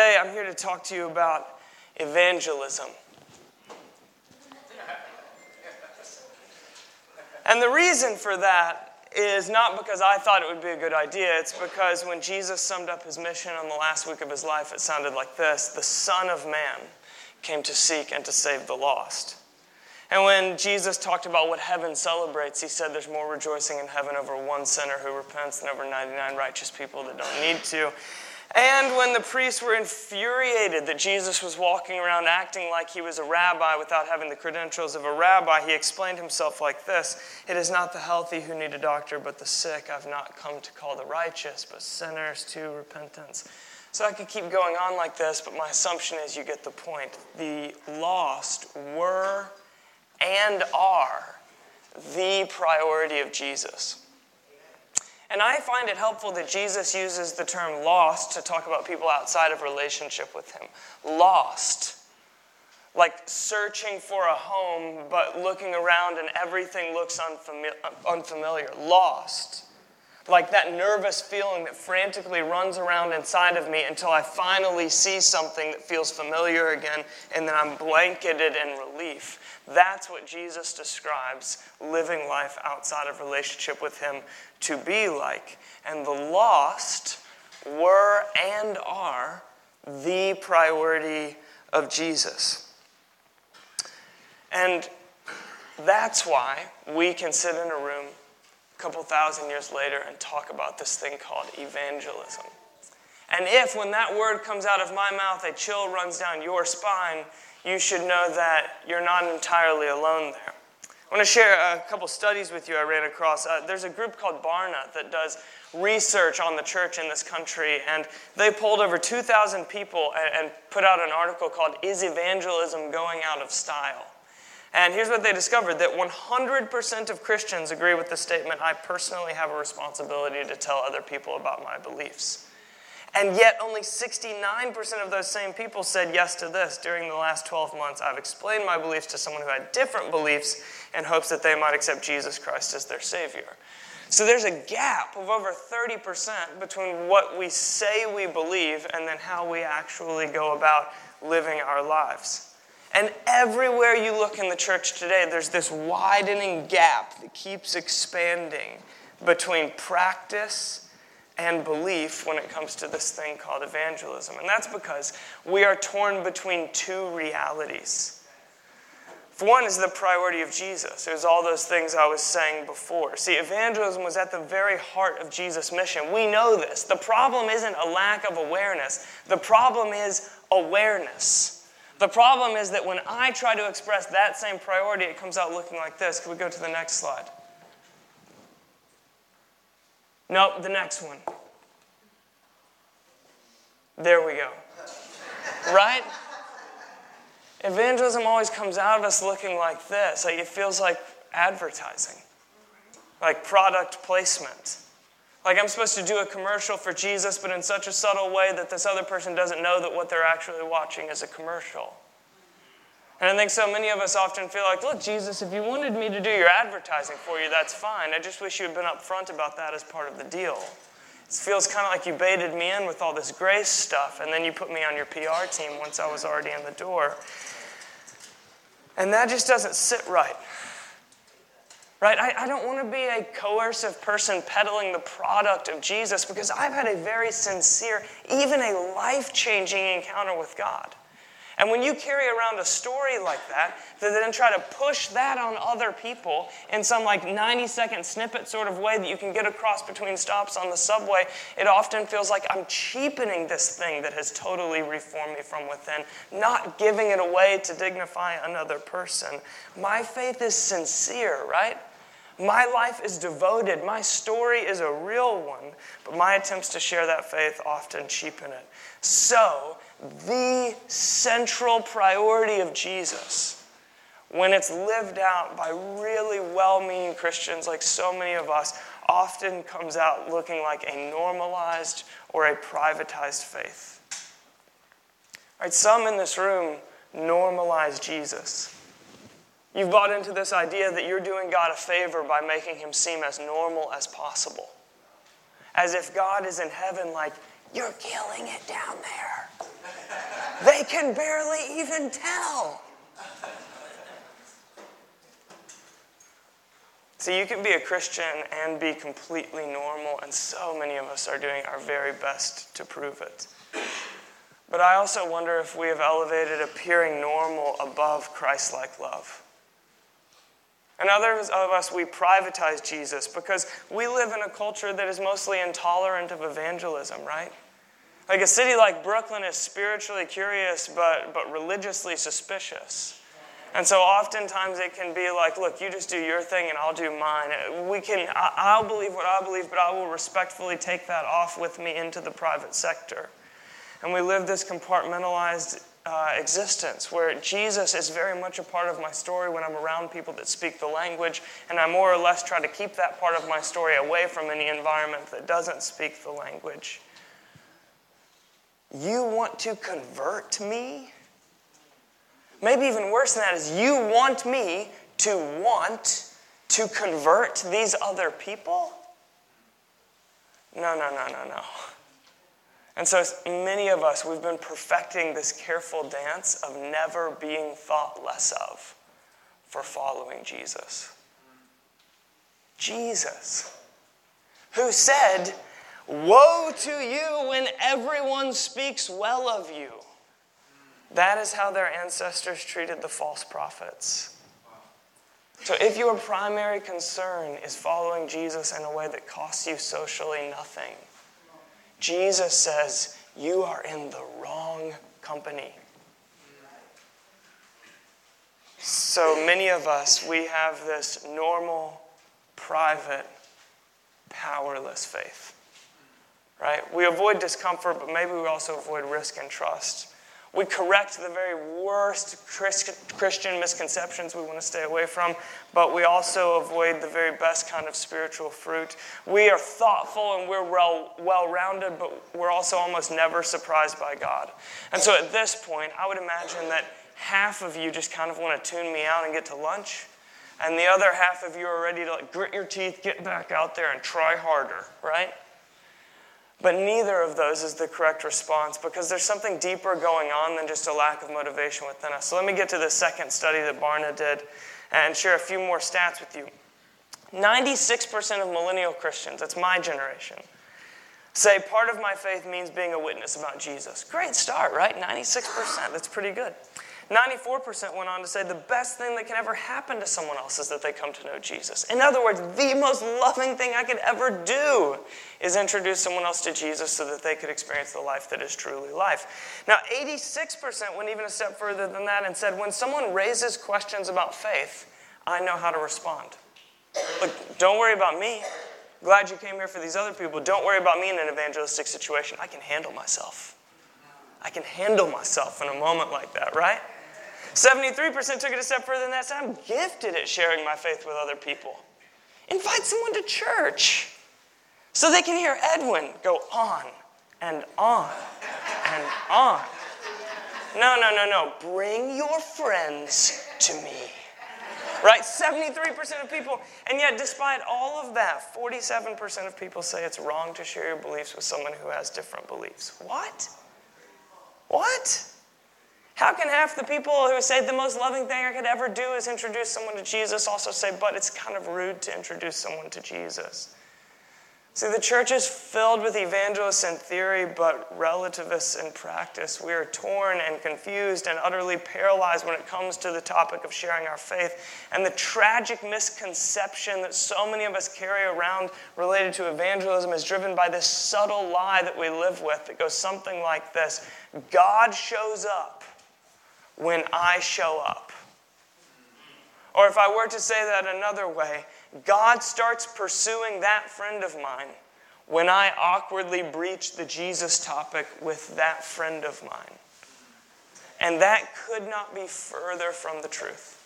Today, I'm here to talk to you about evangelism. And the reason for that is not because I thought it would be a good idea. It's because when Jesus summed up his mission on the last week of his life, it sounded like this The Son of Man came to seek and to save the lost. And when Jesus talked about what heaven celebrates, he said there's more rejoicing in heaven over one sinner who repents than over 99 righteous people that don't need to. And when the priests were infuriated that Jesus was walking around acting like he was a rabbi without having the credentials of a rabbi, he explained himself like this It is not the healthy who need a doctor, but the sick. I've not come to call the righteous, but sinners to repentance. So I could keep going on like this, but my assumption is you get the point. The lost were and are the priority of Jesus. And I find it helpful that Jesus uses the term lost to talk about people outside of relationship with Him. Lost. Like searching for a home, but looking around and everything looks unfamiliar. Lost. Like that nervous feeling that frantically runs around inside of me until I finally see something that feels familiar again, and then I'm blanketed in relief. That's what Jesus describes living life outside of relationship with Him to be like. And the lost were and are the priority of Jesus. And that's why we can sit in a room couple thousand years later and talk about this thing called evangelism. And if, when that word comes out of my mouth, a chill runs down your spine, you should know that you're not entirely alone there. I want to share a couple studies with you I ran across. Uh, there's a group called Barna that does research on the church in this country, and they polled over 2,000 people and, and put out an article called Is Evangelism Going Out of Style? And here's what they discovered that 100% of Christians agree with the statement I personally have a responsibility to tell other people about my beliefs. And yet, only 69% of those same people said yes to this. During the last 12 months, I've explained my beliefs to someone who had different beliefs in hopes that they might accept Jesus Christ as their Savior. So there's a gap of over 30% between what we say we believe and then how we actually go about living our lives. And everywhere you look in the church today, there's this widening gap that keeps expanding between practice and belief when it comes to this thing called evangelism. And that's because we are torn between two realities. One is the priority of Jesus. It was all those things I was saying before. See, evangelism was at the very heart of Jesus' mission. We know this. The problem isn't a lack of awareness, the problem is awareness. The problem is that when I try to express that same priority, it comes out looking like this. Can we go to the next slide? Nope, the next one. There we go. Right? Evangelism always comes out of us looking like this. Like it feels like advertising, like product placement. Like I'm supposed to do a commercial for Jesus, but in such a subtle way that this other person doesn't know that what they're actually watching is a commercial. And I think so many of us often feel like, look, Jesus, if you wanted me to do your advertising for you, that's fine. I just wish you had been upfront about that as part of the deal. It feels kind of like you baited me in with all this grace stuff, and then you put me on your PR team once I was already in the door. And that just doesn't sit right. Right? I, I don't want to be a coercive person peddling the product of Jesus because I've had a very sincere, even a life changing encounter with God. And when you carry around a story like that, that then try to push that on other people in some like 90 second snippet sort of way that you can get across between stops on the subway, it often feels like I'm cheapening this thing that has totally reformed me from within, not giving it away to dignify another person. My faith is sincere, right? My life is devoted. My story is a real one, but my attempts to share that faith often cheapen it. So, the central priority of Jesus, when it's lived out by really well meaning Christians like so many of us, often comes out looking like a normalized or a privatized faith. Right, some in this room normalize Jesus. You've bought into this idea that you're doing God a favor by making him seem as normal as possible. As if God is in heaven, like, you're killing it down there. They can barely even tell. See, you can be a Christian and be completely normal, and so many of us are doing our very best to prove it. But I also wonder if we have elevated appearing normal above Christ like love. And others of us, we privatize Jesus because we live in a culture that is mostly intolerant of evangelism, right? Like a city like Brooklyn is spiritually curious but, but religiously suspicious. And so oftentimes it can be like, look, you just do your thing and I'll do mine. We can, I'll believe what I believe, but I will respectfully take that off with me into the private sector. And we live this compartmentalized uh, existence where Jesus is very much a part of my story when I'm around people that speak the language, and I more or less try to keep that part of my story away from any environment that doesn't speak the language. You want to convert me? Maybe even worse than that is you want me to want to convert these other people? No, no, no, no, no. And so many of us, we've been perfecting this careful dance of never being thought less of for following Jesus. Jesus, who said, Woe to you when everyone speaks well of you. That is how their ancestors treated the false prophets. So, if your primary concern is following Jesus in a way that costs you socially nothing, Jesus says you are in the wrong company. So many of us, we have this normal, private, powerless faith. Right? We avoid discomfort, but maybe we also avoid risk and trust. We correct the very worst Christian misconceptions we want to stay away from, but we also avoid the very best kind of spiritual fruit. We are thoughtful and we're well rounded, but we're also almost never surprised by God. And so at this point, I would imagine that half of you just kind of want to tune me out and get to lunch, and the other half of you are ready to like grit your teeth, get back out there, and try harder, right? But neither of those is the correct response because there's something deeper going on than just a lack of motivation within us. So let me get to the second study that Barna did and share a few more stats with you. 96% of millennial Christians, that's my generation, say part of my faith means being a witness about Jesus. Great start, right? 96%, that's pretty good. 94% went on to say the best thing that can ever happen to someone else is that they come to know Jesus. In other words, the most loving thing I could ever do is introduce someone else to Jesus so that they could experience the life that is truly life. Now, 86% went even a step further than that and said, when someone raises questions about faith, I know how to respond. Look, don't worry about me. Glad you came here for these other people. Don't worry about me in an evangelistic situation. I can handle myself. I can handle myself in a moment like that, right? 73% took it a step further than that. Said, I'm gifted at sharing my faith with other people. Invite someone to church so they can hear Edwin go on and on and on. No, no, no, no. Bring your friends to me. Right? 73% of people. And yet, despite all of that, 47% of people say it's wrong to share your beliefs with someone who has different beliefs. What? What? How can half the people who say the most loving thing I could ever do is introduce someone to Jesus also say, but it's kind of rude to introduce someone to Jesus? See, the church is filled with evangelists in theory, but relativists in practice. We are torn and confused and utterly paralyzed when it comes to the topic of sharing our faith. And the tragic misconception that so many of us carry around related to evangelism is driven by this subtle lie that we live with that goes something like this God shows up when I show up. Or if I were to say that another way, God starts pursuing that friend of mine when I awkwardly breach the Jesus topic with that friend of mine. And that could not be further from the truth.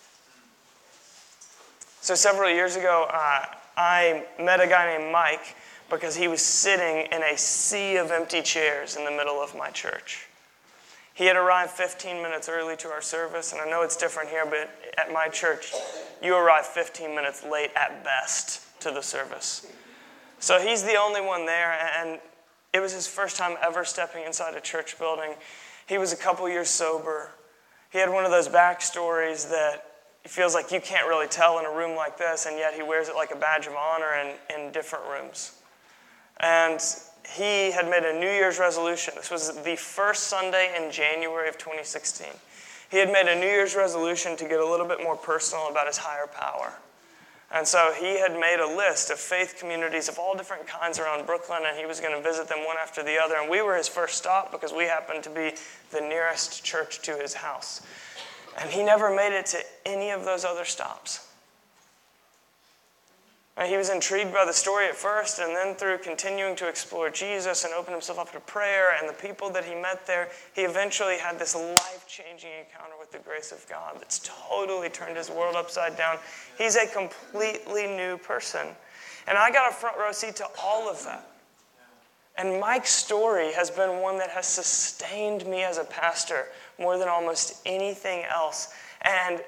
So, several years ago, uh, I met a guy named Mike because he was sitting in a sea of empty chairs in the middle of my church. He had arrived 15 minutes early to our service, and I know it's different here, but at my church, you arrive 15 minutes late at best to the service. So he's the only one there, and it was his first time ever stepping inside a church building. He was a couple years sober. He had one of those backstories that it feels like you can't really tell in a room like this, and yet he wears it like a badge of honor in, in different rooms. And he had made a New Year's resolution. This was the first Sunday in January of 2016. He had made a New Year's resolution to get a little bit more personal about his higher power. And so he had made a list of faith communities of all different kinds around Brooklyn, and he was going to visit them one after the other. And we were his first stop because we happened to be the nearest church to his house. And he never made it to any of those other stops. He was intrigued by the story at first, and then through continuing to explore Jesus and open himself up to prayer and the people that he met there, he eventually had this life changing encounter with the grace of God that's totally turned his world upside down. He's a completely new person. And I got a front row seat to all of that. And Mike's story has been one that has sustained me as a pastor more than almost anything else. And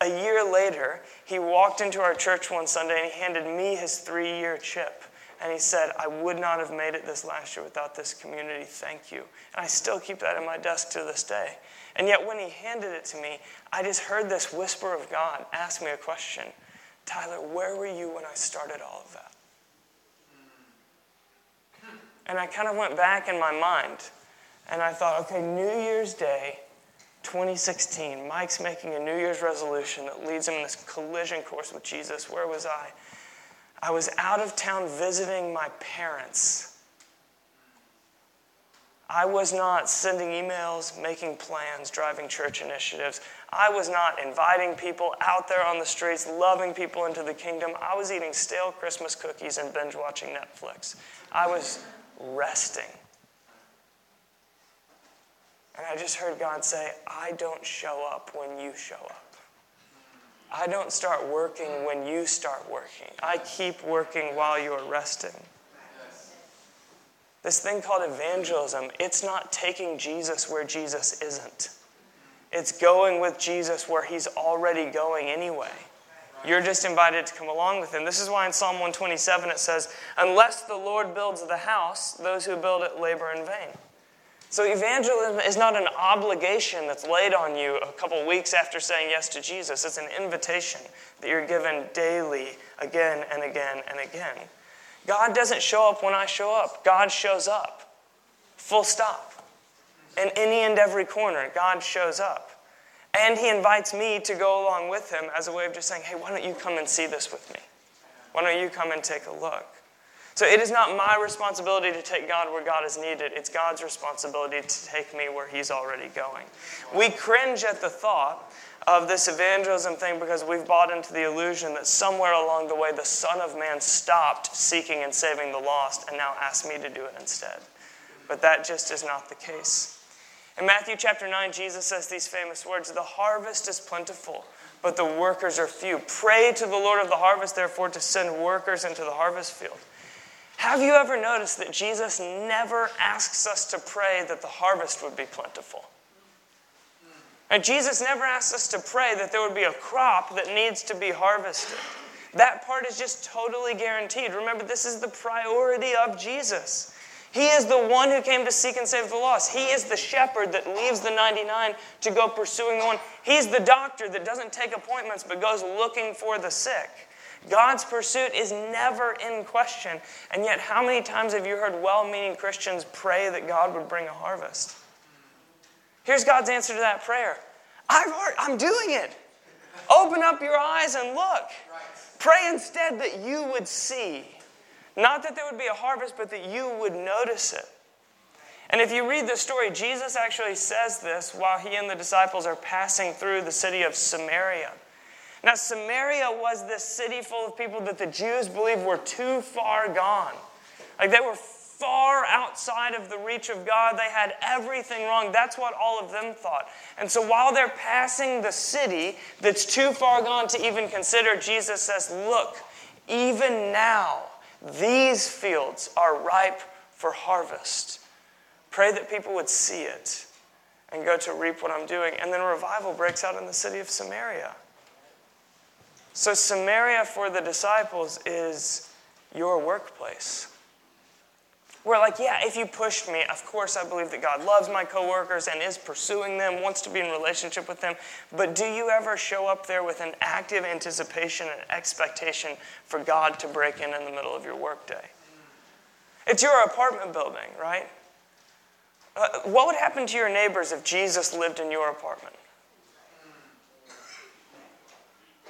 a year later, he walked into our church one Sunday and he handed me his three year chip. And he said, I would not have made it this last year without this community. Thank you. And I still keep that in my desk to this day. And yet, when he handed it to me, I just heard this whisper of God ask me a question Tyler, where were you when I started all of that? And I kind of went back in my mind and I thought, okay, New Year's Day, 2016, Mike's making a New Year's resolution that leads him in this collision course with Jesus. Where was I? I was out of town visiting my parents. I was not sending emails, making plans, driving church initiatives. I was not inviting people out there on the streets, loving people into the kingdom. I was eating stale Christmas cookies and binge watching Netflix. I was resting. And I just heard God say, I don't show up when you show up. I don't start working when you start working. I keep working while you're resting. This thing called evangelism, it's not taking Jesus where Jesus isn't. It's going with Jesus where he's already going anyway. You're just invited to come along with him. This is why in Psalm 127 it says, Unless the Lord builds the house, those who build it labor in vain. So, evangelism is not an obligation that's laid on you a couple weeks after saying yes to Jesus. It's an invitation that you're given daily, again and again and again. God doesn't show up when I show up, God shows up. Full stop. In any and every corner, God shows up. And He invites me to go along with Him as a way of just saying, hey, why don't you come and see this with me? Why don't you come and take a look? So it is not my responsibility to take God where God is needed. It's God's responsibility to take me where He's already going. We cringe at the thought of this evangelism thing because we've bought into the illusion that somewhere along the way the Son of Man stopped seeking and saving the lost and now asks me to do it instead. But that just is not the case. In Matthew chapter 9, Jesus says these famous words The harvest is plentiful, but the workers are few. Pray to the Lord of the harvest, therefore, to send workers into the harvest field. Have you ever noticed that Jesus never asks us to pray that the harvest would be plentiful? And Jesus never asks us to pray that there would be a crop that needs to be harvested. That part is just totally guaranteed. Remember, this is the priority of Jesus. He is the one who came to seek and save the lost. He is the shepherd that leaves the 99 to go pursuing the one. He's the doctor that doesn't take appointments but goes looking for the sick. God's pursuit is never in question. And yet, how many times have you heard well meaning Christians pray that God would bring a harvest? Here's God's answer to that prayer i am doing it. Open up your eyes and look. Pray instead that you would see. Not that there would be a harvest, but that you would notice it. And if you read the story, Jesus actually says this while he and the disciples are passing through the city of Samaria. Now, Samaria was this city full of people that the Jews believed were too far gone. Like they were far outside of the reach of God. They had everything wrong. That's what all of them thought. And so while they're passing the city that's too far gone to even consider, Jesus says, Look, even now, these fields are ripe for harvest. Pray that people would see it and go to reap what I'm doing. And then revival breaks out in the city of Samaria. So, Samaria for the disciples is your workplace. We're like, yeah, if you pushed me, of course I believe that God loves my coworkers and is pursuing them, wants to be in relationship with them. But do you ever show up there with an active anticipation and expectation for God to break in in the middle of your workday? It's your apartment building, right? Uh, what would happen to your neighbors if Jesus lived in your apartment?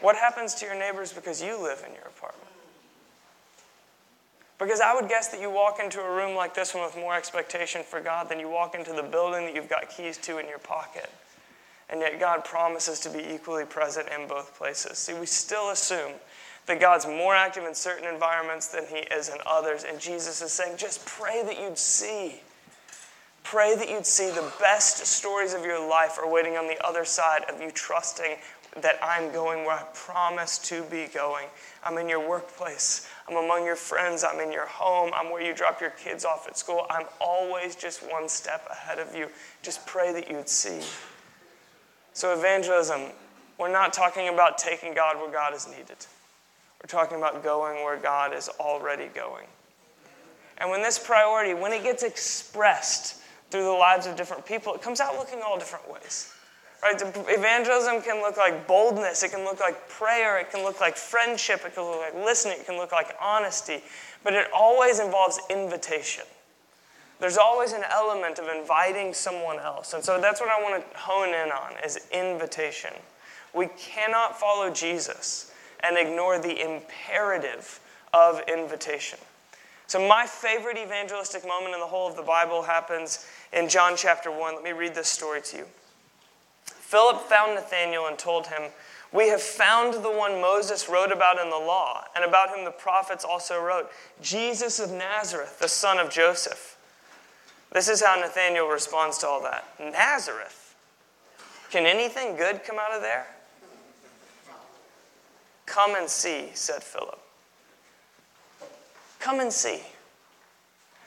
What happens to your neighbors because you live in your apartment? Because I would guess that you walk into a room like this one with more expectation for God than you walk into the building that you've got keys to in your pocket. And yet God promises to be equally present in both places. See, we still assume that God's more active in certain environments than he is in others. And Jesus is saying, just pray that you'd see. Pray that you'd see the best stories of your life are waiting on the other side of you trusting that I'm going where I promise to be going. I'm in your workplace. I'm among your friends. I'm in your home. I'm where you drop your kids off at school. I'm always just one step ahead of you. Just pray that you'd see. So, evangelism, we're not talking about taking God where God is needed. We're talking about going where God is already going. And when this priority, when it gets expressed through the lives of different people, it comes out looking all different ways. Right? Evangelism can look like boldness, it can look like prayer, it can look like friendship, it can look like listening, it can look like honesty, but it always involves invitation. There's always an element of inviting someone else. And so that's what I want to hone in on is invitation. We cannot follow Jesus and ignore the imperative of invitation. So, my favorite evangelistic moment in the whole of the Bible happens in John chapter 1. Let me read this story to you. Philip found Nathanael and told him, We have found the one Moses wrote about in the law, and about whom the prophets also wrote, Jesus of Nazareth, the son of Joseph. This is how Nathanael responds to all that Nazareth? Can anything good come out of there? Come and see, said Philip. Come and see.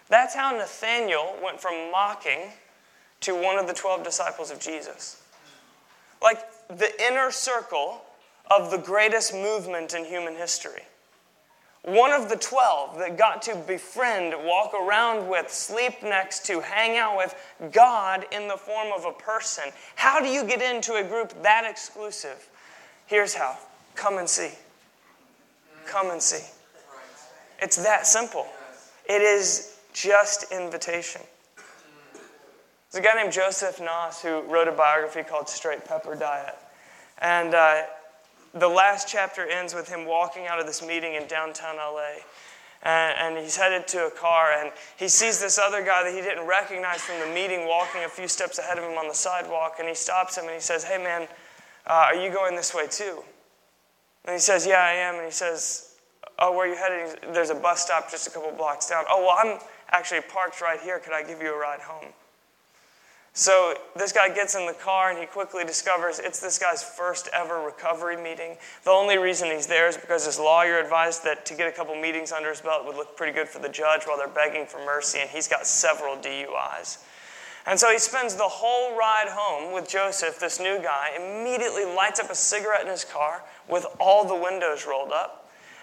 That's how Nathanael went from mocking to one of the 12 disciples of Jesus. Like the inner circle of the greatest movement in human history. One of the 12 that got to befriend, walk around with, sleep next to, hang out with God in the form of a person. How do you get into a group that exclusive? Here's how come and see. Come and see. It's that simple. It is just invitation. There's a guy named Joseph Noss who wrote a biography called Straight Pepper Diet. And uh, the last chapter ends with him walking out of this meeting in downtown LA. And, and he's headed to a car, and he sees this other guy that he didn't recognize from the meeting walking a few steps ahead of him on the sidewalk. And he stops him and he says, Hey, man, uh, are you going this way too? And he says, Yeah, I am. And he says, Oh, where are you headed? There's a bus stop just a couple blocks down. Oh, well, I'm actually parked right here. Could I give you a ride home? So this guy gets in the car and he quickly discovers it's this guy's first ever recovery meeting. The only reason he's there is because his lawyer advised that to get a couple meetings under his belt would look pretty good for the judge while they're begging for mercy, and he's got several DUIs. And so he spends the whole ride home with Joseph, this new guy, immediately lights up a cigarette in his car with all the windows rolled up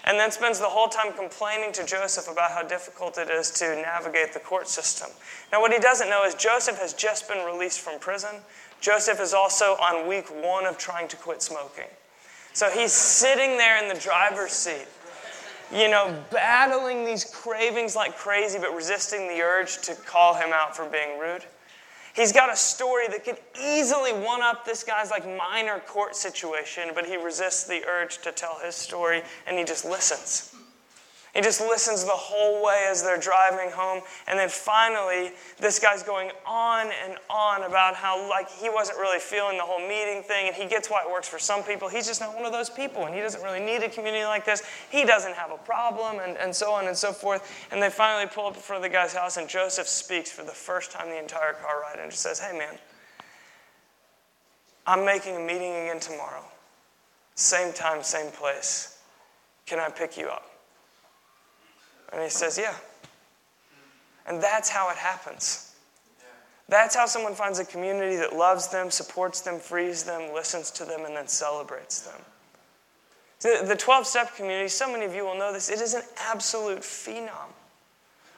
and then spends the whole time complaining to Joseph about how difficult it is to navigate the court system. Now, what he doesn't know is Joseph has just been released from prison. Joseph is also on week one of trying to quit smoking. So he's sitting there in the driver's seat, you know, battling these cravings like crazy, but resisting the urge to call him out for being rude. He's got a story that could easily one up this guy's like minor court situation, but he resists the urge to tell his story and he just listens. He just listens the whole way as they're driving home. And then finally, this guy's going on and on about how, like, he wasn't really feeling the whole meeting thing. And he gets why it works for some people. He's just not one of those people. And he doesn't really need a community like this. He doesn't have a problem, and, and so on and so forth. And they finally pull up in front of the guy's house. And Joseph speaks for the first time the entire car ride and just says, Hey, man, I'm making a meeting again tomorrow. Same time, same place. Can I pick you up? And he says, Yeah. And that's how it happens. That's how someone finds a community that loves them, supports them, frees them, listens to them, and then celebrates them. The 12 step community, so many of you will know this, it is an absolute phenom.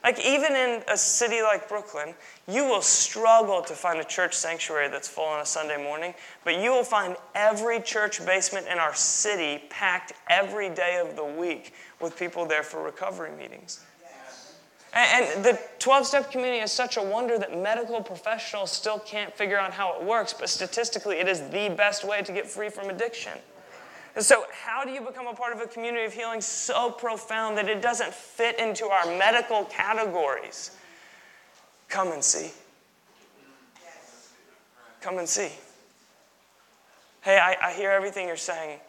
Like, even in a city like Brooklyn, you will struggle to find a church sanctuary that's full on a Sunday morning, but you will find every church basement in our city packed every day of the week with people there for recovery meetings. And the 12 step community is such a wonder that medical professionals still can't figure out how it works, but statistically, it is the best way to get free from addiction. And so, how do you become a part of a community of healing so profound that it doesn't fit into our medical categories? Come and see. Come and see. Hey, I, I hear everything you're saying.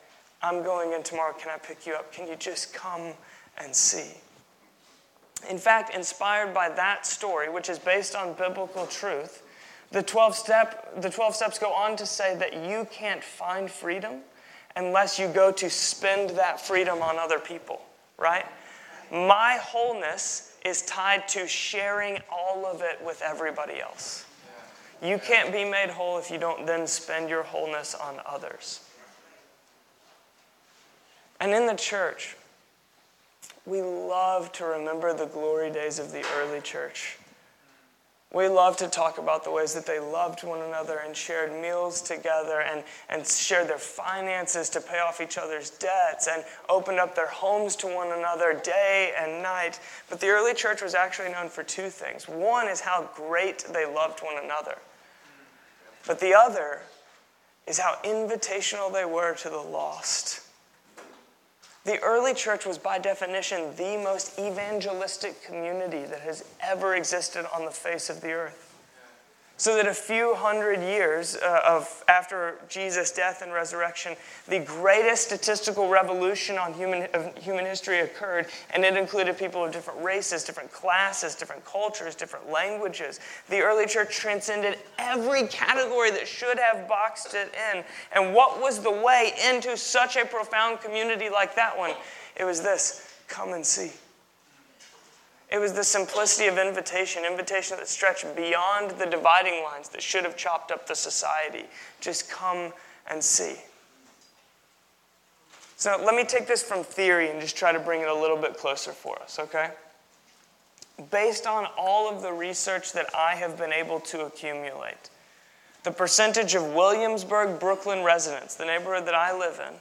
I'm going in tomorrow. Can I pick you up? Can you just come and see? In fact, inspired by that story, which is based on biblical truth, the 12, step, the 12 steps go on to say that you can't find freedom unless you go to spend that freedom on other people, right? My wholeness is tied to sharing all of it with everybody else. You can't be made whole if you don't then spend your wholeness on others. And in the church, we love to remember the glory days of the early church. We love to talk about the ways that they loved one another and shared meals together and, and shared their finances to pay off each other's debts and opened up their homes to one another day and night. But the early church was actually known for two things. One is how great they loved one another, but the other is how invitational they were to the lost. The early church was, by definition, the most evangelistic community that has ever existed on the face of the earth. So that a few hundred years uh, of, after Jesus' death and resurrection, the greatest statistical revolution on human, of human history occurred, and it included people of different races, different classes, different cultures, different languages. The early church transcended every category that should have boxed it in. And what was the way into such a profound community like that one? It was this come and see. It was the simplicity of invitation, invitation that stretched beyond the dividing lines that should have chopped up the society. Just come and see. So let me take this from theory and just try to bring it a little bit closer for us, okay? Based on all of the research that I have been able to accumulate, the percentage of Williamsburg, Brooklyn residents, the neighborhood that I live in,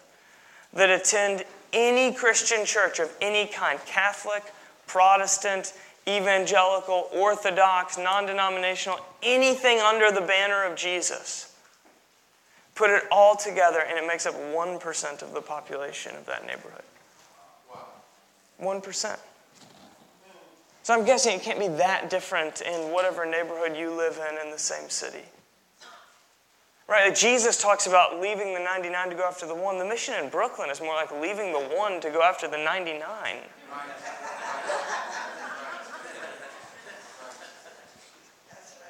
that attend any Christian church of any kind, Catholic, Protestant, evangelical, Orthodox, non denominational, anything under the banner of Jesus. Put it all together, and it makes up 1% of the population of that neighborhood. 1%. So I'm guessing it can't be that different in whatever neighborhood you live in in the same city. Right? Jesus talks about leaving the 99 to go after the one. The mission in Brooklyn is more like leaving the one to go after the 99.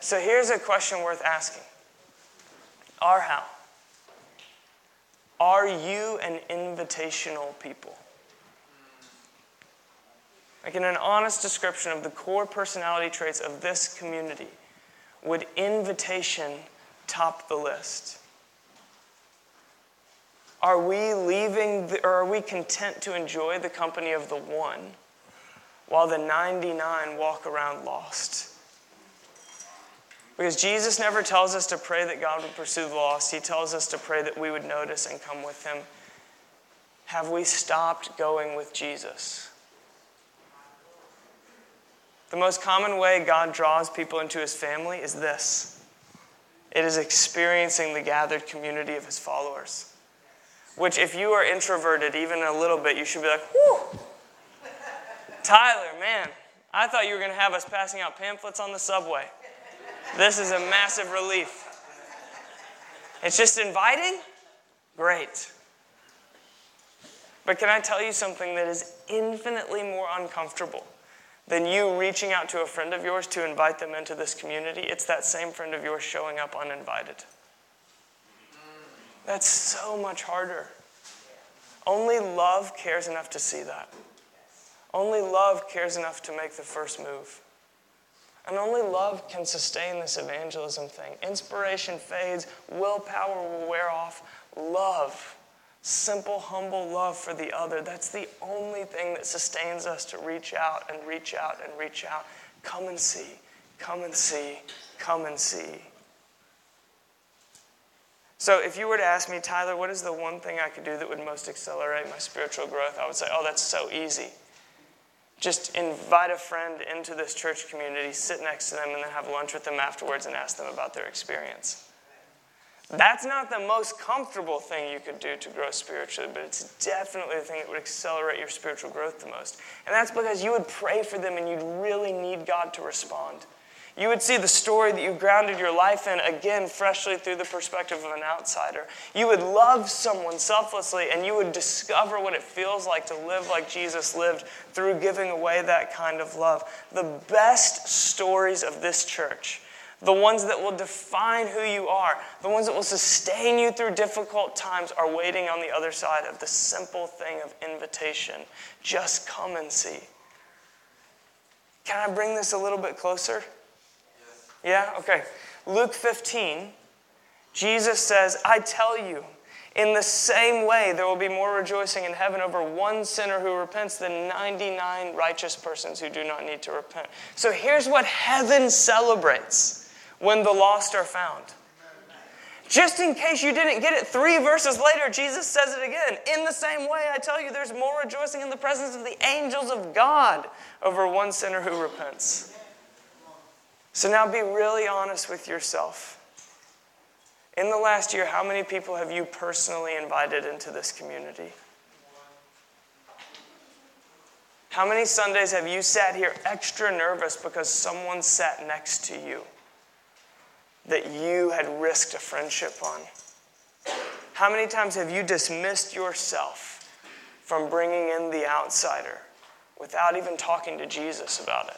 So here's a question worth asking Are how? Are you an invitational people? Like in an honest description of the core personality traits of this community, would invitation top the list? Are we leaving, the, or are we content to enjoy the company of the one while the 99 walk around lost? Because Jesus never tells us to pray that God would pursue the lost, He tells us to pray that we would notice and come with Him. Have we stopped going with Jesus? The most common way God draws people into His family is this it is experiencing the gathered community of His followers. Which, if you are introverted even a little bit, you should be like, whew. Tyler, man, I thought you were going to have us passing out pamphlets on the subway. This is a massive relief. It's just inviting? Great. But can I tell you something that is infinitely more uncomfortable than you reaching out to a friend of yours to invite them into this community? It's that same friend of yours showing up uninvited. That's so much harder. Only love cares enough to see that. Only love cares enough to make the first move. And only love can sustain this evangelism thing. Inspiration fades, willpower will wear off. Love Simple, humble love for the other. That's the only thing that sustains us to reach out and reach out and reach out. Come and see, come and see, come and see. So, if you were to ask me, Tyler, what is the one thing I could do that would most accelerate my spiritual growth? I would say, oh, that's so easy. Just invite a friend into this church community, sit next to them, and then have lunch with them afterwards and ask them about their experience. That's not the most comfortable thing you could do to grow spiritually, but it's definitely the thing that would accelerate your spiritual growth the most. And that's because you would pray for them and you'd really need God to respond. You would see the story that you grounded your life in again freshly through the perspective of an outsider. You would love someone selflessly and you would discover what it feels like to live like Jesus lived through giving away that kind of love. The best stories of this church, the ones that will define who you are, the ones that will sustain you through difficult times, are waiting on the other side of the simple thing of invitation. Just come and see. Can I bring this a little bit closer? Yeah? Okay. Luke 15, Jesus says, I tell you, in the same way, there will be more rejoicing in heaven over one sinner who repents than 99 righteous persons who do not need to repent. So here's what heaven celebrates when the lost are found. Just in case you didn't get it, three verses later, Jesus says it again. In the same way, I tell you, there's more rejoicing in the presence of the angels of God over one sinner who repents. So now be really honest with yourself. In the last year, how many people have you personally invited into this community? How many Sundays have you sat here extra nervous because someone sat next to you that you had risked a friendship on? How many times have you dismissed yourself from bringing in the outsider without even talking to Jesus about it?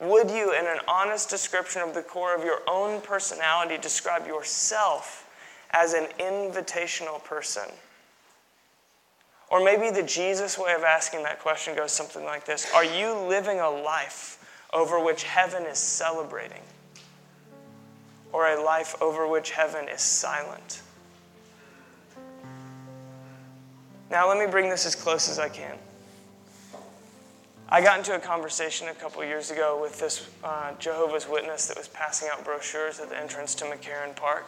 Would you, in an honest description of the core of your own personality, describe yourself as an invitational person? Or maybe the Jesus way of asking that question goes something like this Are you living a life over which heaven is celebrating? Or a life over which heaven is silent? Now, let me bring this as close as I can. I got into a conversation a couple years ago with this uh, Jehovah's Witness that was passing out brochures at the entrance to McCarren Park.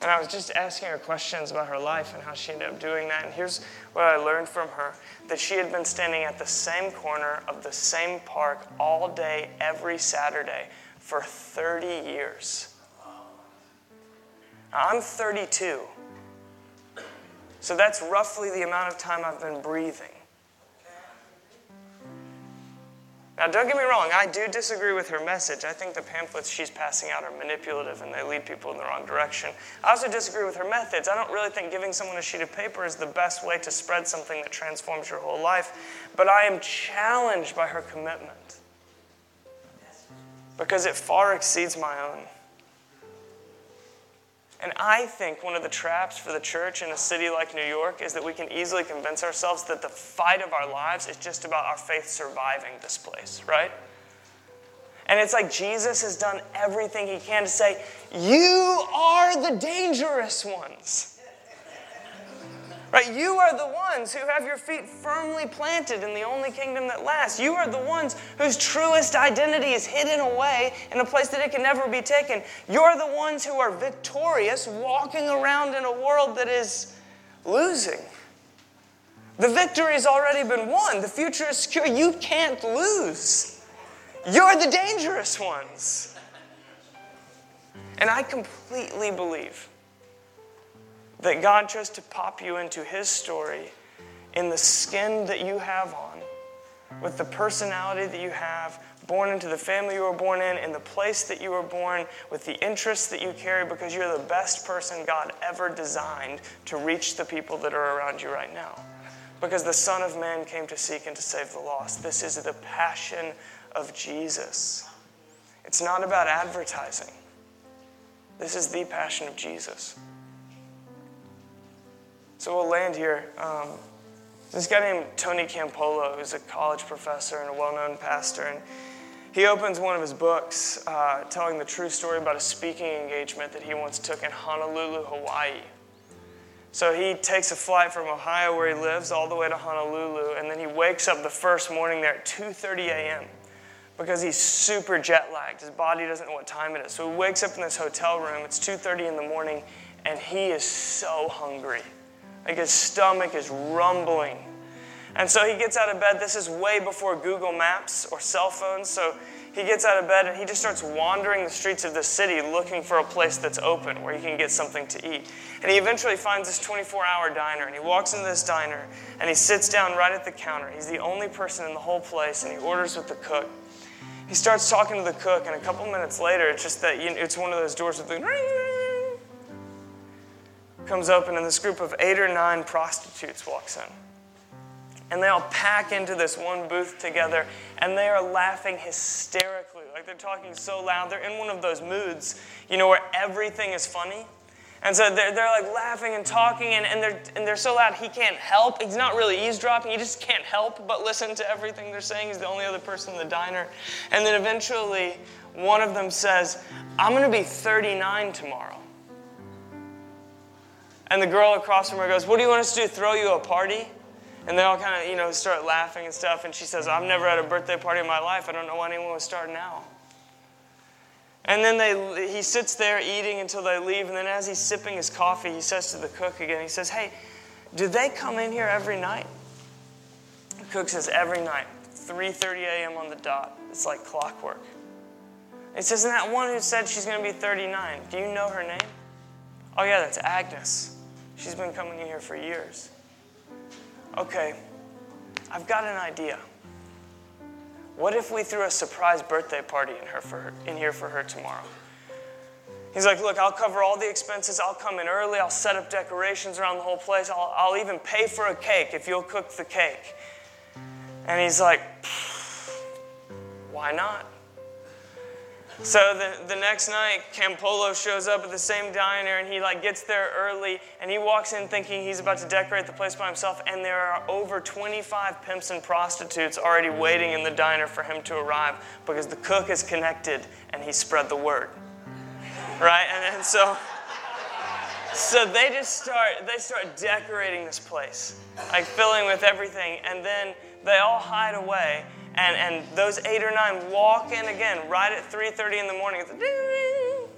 And I was just asking her questions about her life and how she ended up doing that. And here's what I learned from her that she had been standing at the same corner of the same park all day, every Saturday, for 30 years. Now, I'm 32. So that's roughly the amount of time I've been breathing. Now, don't get me wrong, I do disagree with her message. I think the pamphlets she's passing out are manipulative and they lead people in the wrong direction. I also disagree with her methods. I don't really think giving someone a sheet of paper is the best way to spread something that transforms your whole life. But I am challenged by her commitment because it far exceeds my own. And I think one of the traps for the church in a city like New York is that we can easily convince ourselves that the fight of our lives is just about our faith surviving this place, right? And it's like Jesus has done everything he can to say, You are the dangerous ones. Right? You are the ones who have your feet firmly planted in the only kingdom that lasts. You are the ones whose truest identity is hidden away in a place that it can never be taken. You're the ones who are victorious walking around in a world that is losing. The victory has already been won. The future is secure. You can't lose. You're the dangerous ones. And I completely believe that God chose to pop you into His story in the skin that you have on, with the personality that you have, born into the family you were born in, in the place that you were born, with the interests that you carry, because you're the best person God ever designed to reach the people that are around you right now. Because the Son of Man came to seek and to save the lost. This is the passion of Jesus. It's not about advertising. This is the passion of Jesus. So we'll land here. Um, this guy named Tony Campolo, who's a college professor and a well known pastor, and he opens one of his books uh, telling the true story about a speaking engagement that he once took in Honolulu, Hawaii. So he takes a flight from Ohio where he lives all the way to Honolulu and then he wakes up the first morning there at 2:30 a.m. because he's super jet lagged. His body doesn't know what time it is. So he wakes up in this hotel room. It's 2:30 in the morning and he is so hungry. Like his stomach is rumbling. And so he gets out of bed. This is way before Google Maps or cell phones. So he gets out of bed and he just starts wandering the streets of the city looking for a place that's open where he can get something to eat. And he eventually finds this 24 hour diner and he walks into this diner and he sits down right at the counter. He's the only person in the whole place and he orders with the cook. He starts talking to the cook, and a couple minutes later, it's just that you know, it's one of those doors with the ring comes open, and this group of eight or nine prostitutes walks in. And they all pack into this one booth together, and they are laughing hysterically. Like they're talking so loud. They're in one of those moods, you know, where everything is funny. And so they're, they're like laughing and talking, and, and, they're, and they're so loud he can't help. He's not really eavesdropping, he just can't help but listen to everything they're saying. He's the only other person in the diner. And then eventually, one of them says, I'm going to be 39 tomorrow. And the girl across from her goes, What do you want us to do? Throw you a party? And they all kind of, you know, start laughing and stuff. And she says, I've never had a birthday party in my life. I don't know why anyone would start now. And then they, he sits there eating until they leave. And then as he's sipping his coffee, he says to the cook again, he says, Hey, do they come in here every night? The cook says, Every night, 3.30 a.m. on the dot. It's like clockwork. He says, And that one who said she's going to be 39, do you know her name? Oh, yeah, that's Agnes. She's been coming in here for years. Okay, I've got an idea. What if we threw a surprise birthday party in, her for her, in here for her tomorrow? He's like, Look, I'll cover all the expenses. I'll come in early. I'll set up decorations around the whole place. I'll, I'll even pay for a cake if you'll cook the cake. And he's like, Why not? So the, the next night, Campolo shows up at the same diner and he like gets there early and he walks in thinking he's about to decorate the place by himself and there are over 25 pimps and prostitutes already waiting in the diner for him to arrive because the cook is connected and he spread the word. Right? And, and so so they just start they start decorating this place, like filling with everything and then they all hide away and, and those eight or nine walk in again right at 3.30 in the morning.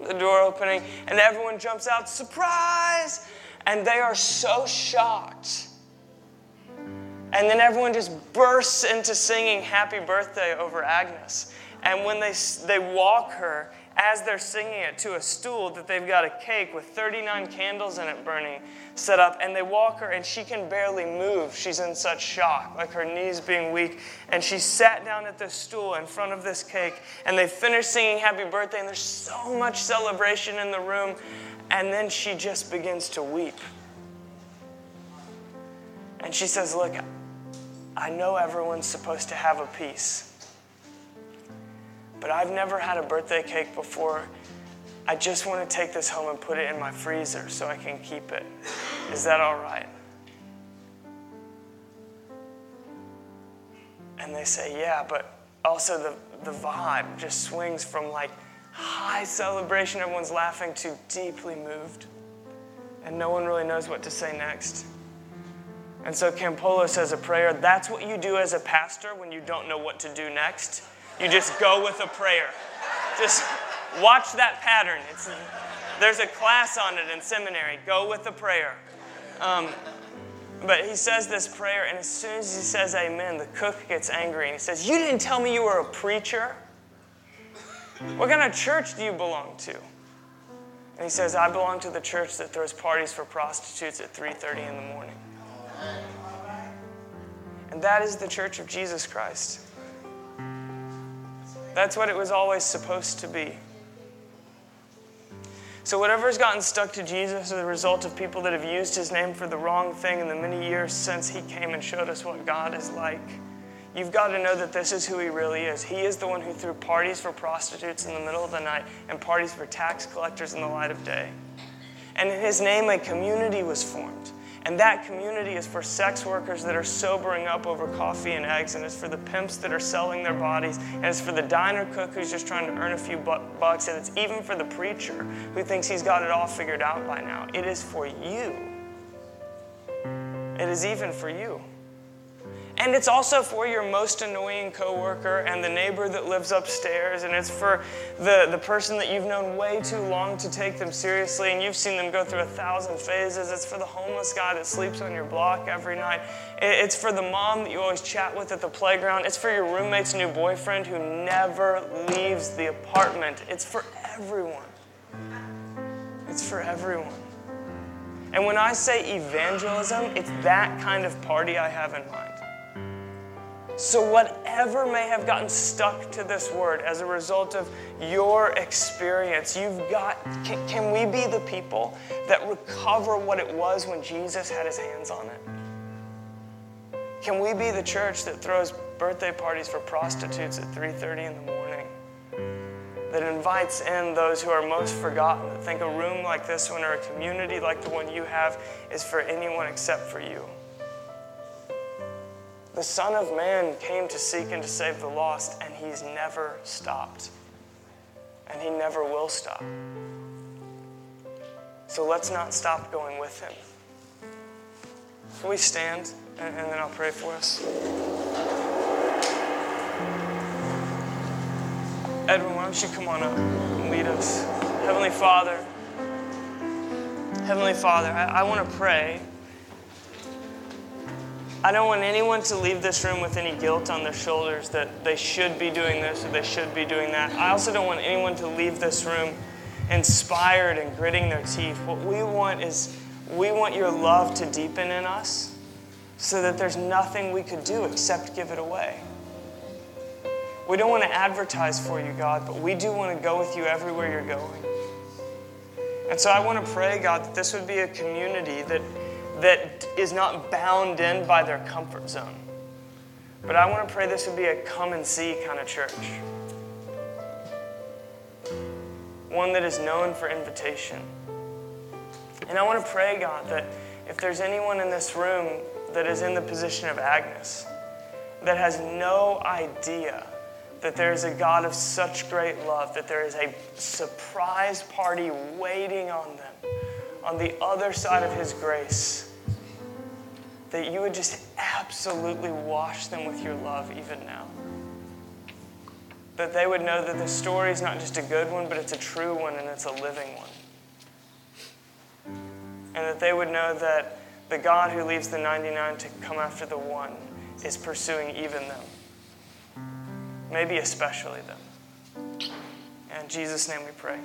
the door opening, and everyone jumps out, surprise! And they are so shocked. And then everyone just bursts into singing happy birthday over Agnes. And when they, they walk her, as they're singing it, to a stool that they've got a cake with 39 candles in it burning set up, and they walk her, and she can barely move. She's in such shock, like her knees being weak. And she sat down at this stool in front of this cake, and they finish singing happy birthday, and there's so much celebration in the room. And then she just begins to weep. And she says, Look, I know everyone's supposed to have a piece, but I've never had a birthday cake before I just want to take this home and put it in my freezer so I can keep it. Is that all right? And they say, Yeah, but also the, the vibe just swings from like high celebration, everyone's laughing, to deeply moved. And no one really knows what to say next. And so Campolo says a prayer. That's what you do as a pastor when you don't know what to do next. You just go with a prayer. Just Watch that pattern. It's, there's a class on it in seminary. Go with the prayer. Um, but he says this prayer, and as soon as he says amen, the cook gets angry and he says, You didn't tell me you were a preacher? What kind of church do you belong to? And he says, I belong to the church that throws parties for prostitutes at 3:30 in the morning. And that is the church of Jesus Christ. That's what it was always supposed to be. So, whatever has gotten stuck to Jesus is the result of people that have used his name for the wrong thing in the many years since he came and showed us what God is like. You've got to know that this is who he really is. He is the one who threw parties for prostitutes in the middle of the night and parties for tax collectors in the light of day. And in his name, a community was formed. And that community is for sex workers that are sobering up over coffee and eggs, and it's for the pimps that are selling their bodies, and it's for the diner cook who's just trying to earn a few bucks, and it's even for the preacher who thinks he's got it all figured out by now. It is for you. It is even for you. And it's also for your most annoying coworker and the neighbor that lives upstairs. And it's for the, the person that you've known way too long to take them seriously and you've seen them go through a thousand phases. It's for the homeless guy that sleeps on your block every night. It's for the mom that you always chat with at the playground. It's for your roommate's new boyfriend who never leaves the apartment. It's for everyone. It's for everyone. And when I say evangelism, it's that kind of party I have in mind. So, whatever may have gotten stuck to this word as a result of your experience, you've got, can, can, we be the people that recover what it was when Jesus had his hands on it? Can we be the church that throws birthday parties for prostitutes at 3:30 in the morning? That invites in those who are most forgotten, that think a room like this one or a community like the one you have is for anyone except for you. The Son of Man came to seek and to save the lost, and he's never stopped. And he never will stop. So let's not stop going with him. Can we stand and, and then I'll pray for us? Edwin, why don't you come on up and lead us? Heavenly Father, Heavenly Father, I, I want to pray I don't want anyone to leave this room with any guilt on their shoulders that they should be doing this or they should be doing that. I also don't want anyone to leave this room inspired and gritting their teeth. What we want is we want your love to deepen in us so that there's nothing we could do except give it away. We don't want to advertise for you, God, but we do want to go with you everywhere you're going. And so I want to pray, God, that this would be a community that that is not bound in by their comfort zone. But I want to pray this would be a come and see kind of church. One that is known for invitation. And I want to pray, God, that if there's anyone in this room that is in the position of Agnes, that has no idea that there is a God of such great love, that there is a surprise party waiting on them on the other side of His grace that you would just absolutely wash them with your love even now. That they would know that the story is not just a good one, but it's a true one and it's a living one. And that they would know that the God who leaves the 99 to come after the one is pursuing even them. Maybe especially them. In Jesus' name we pray.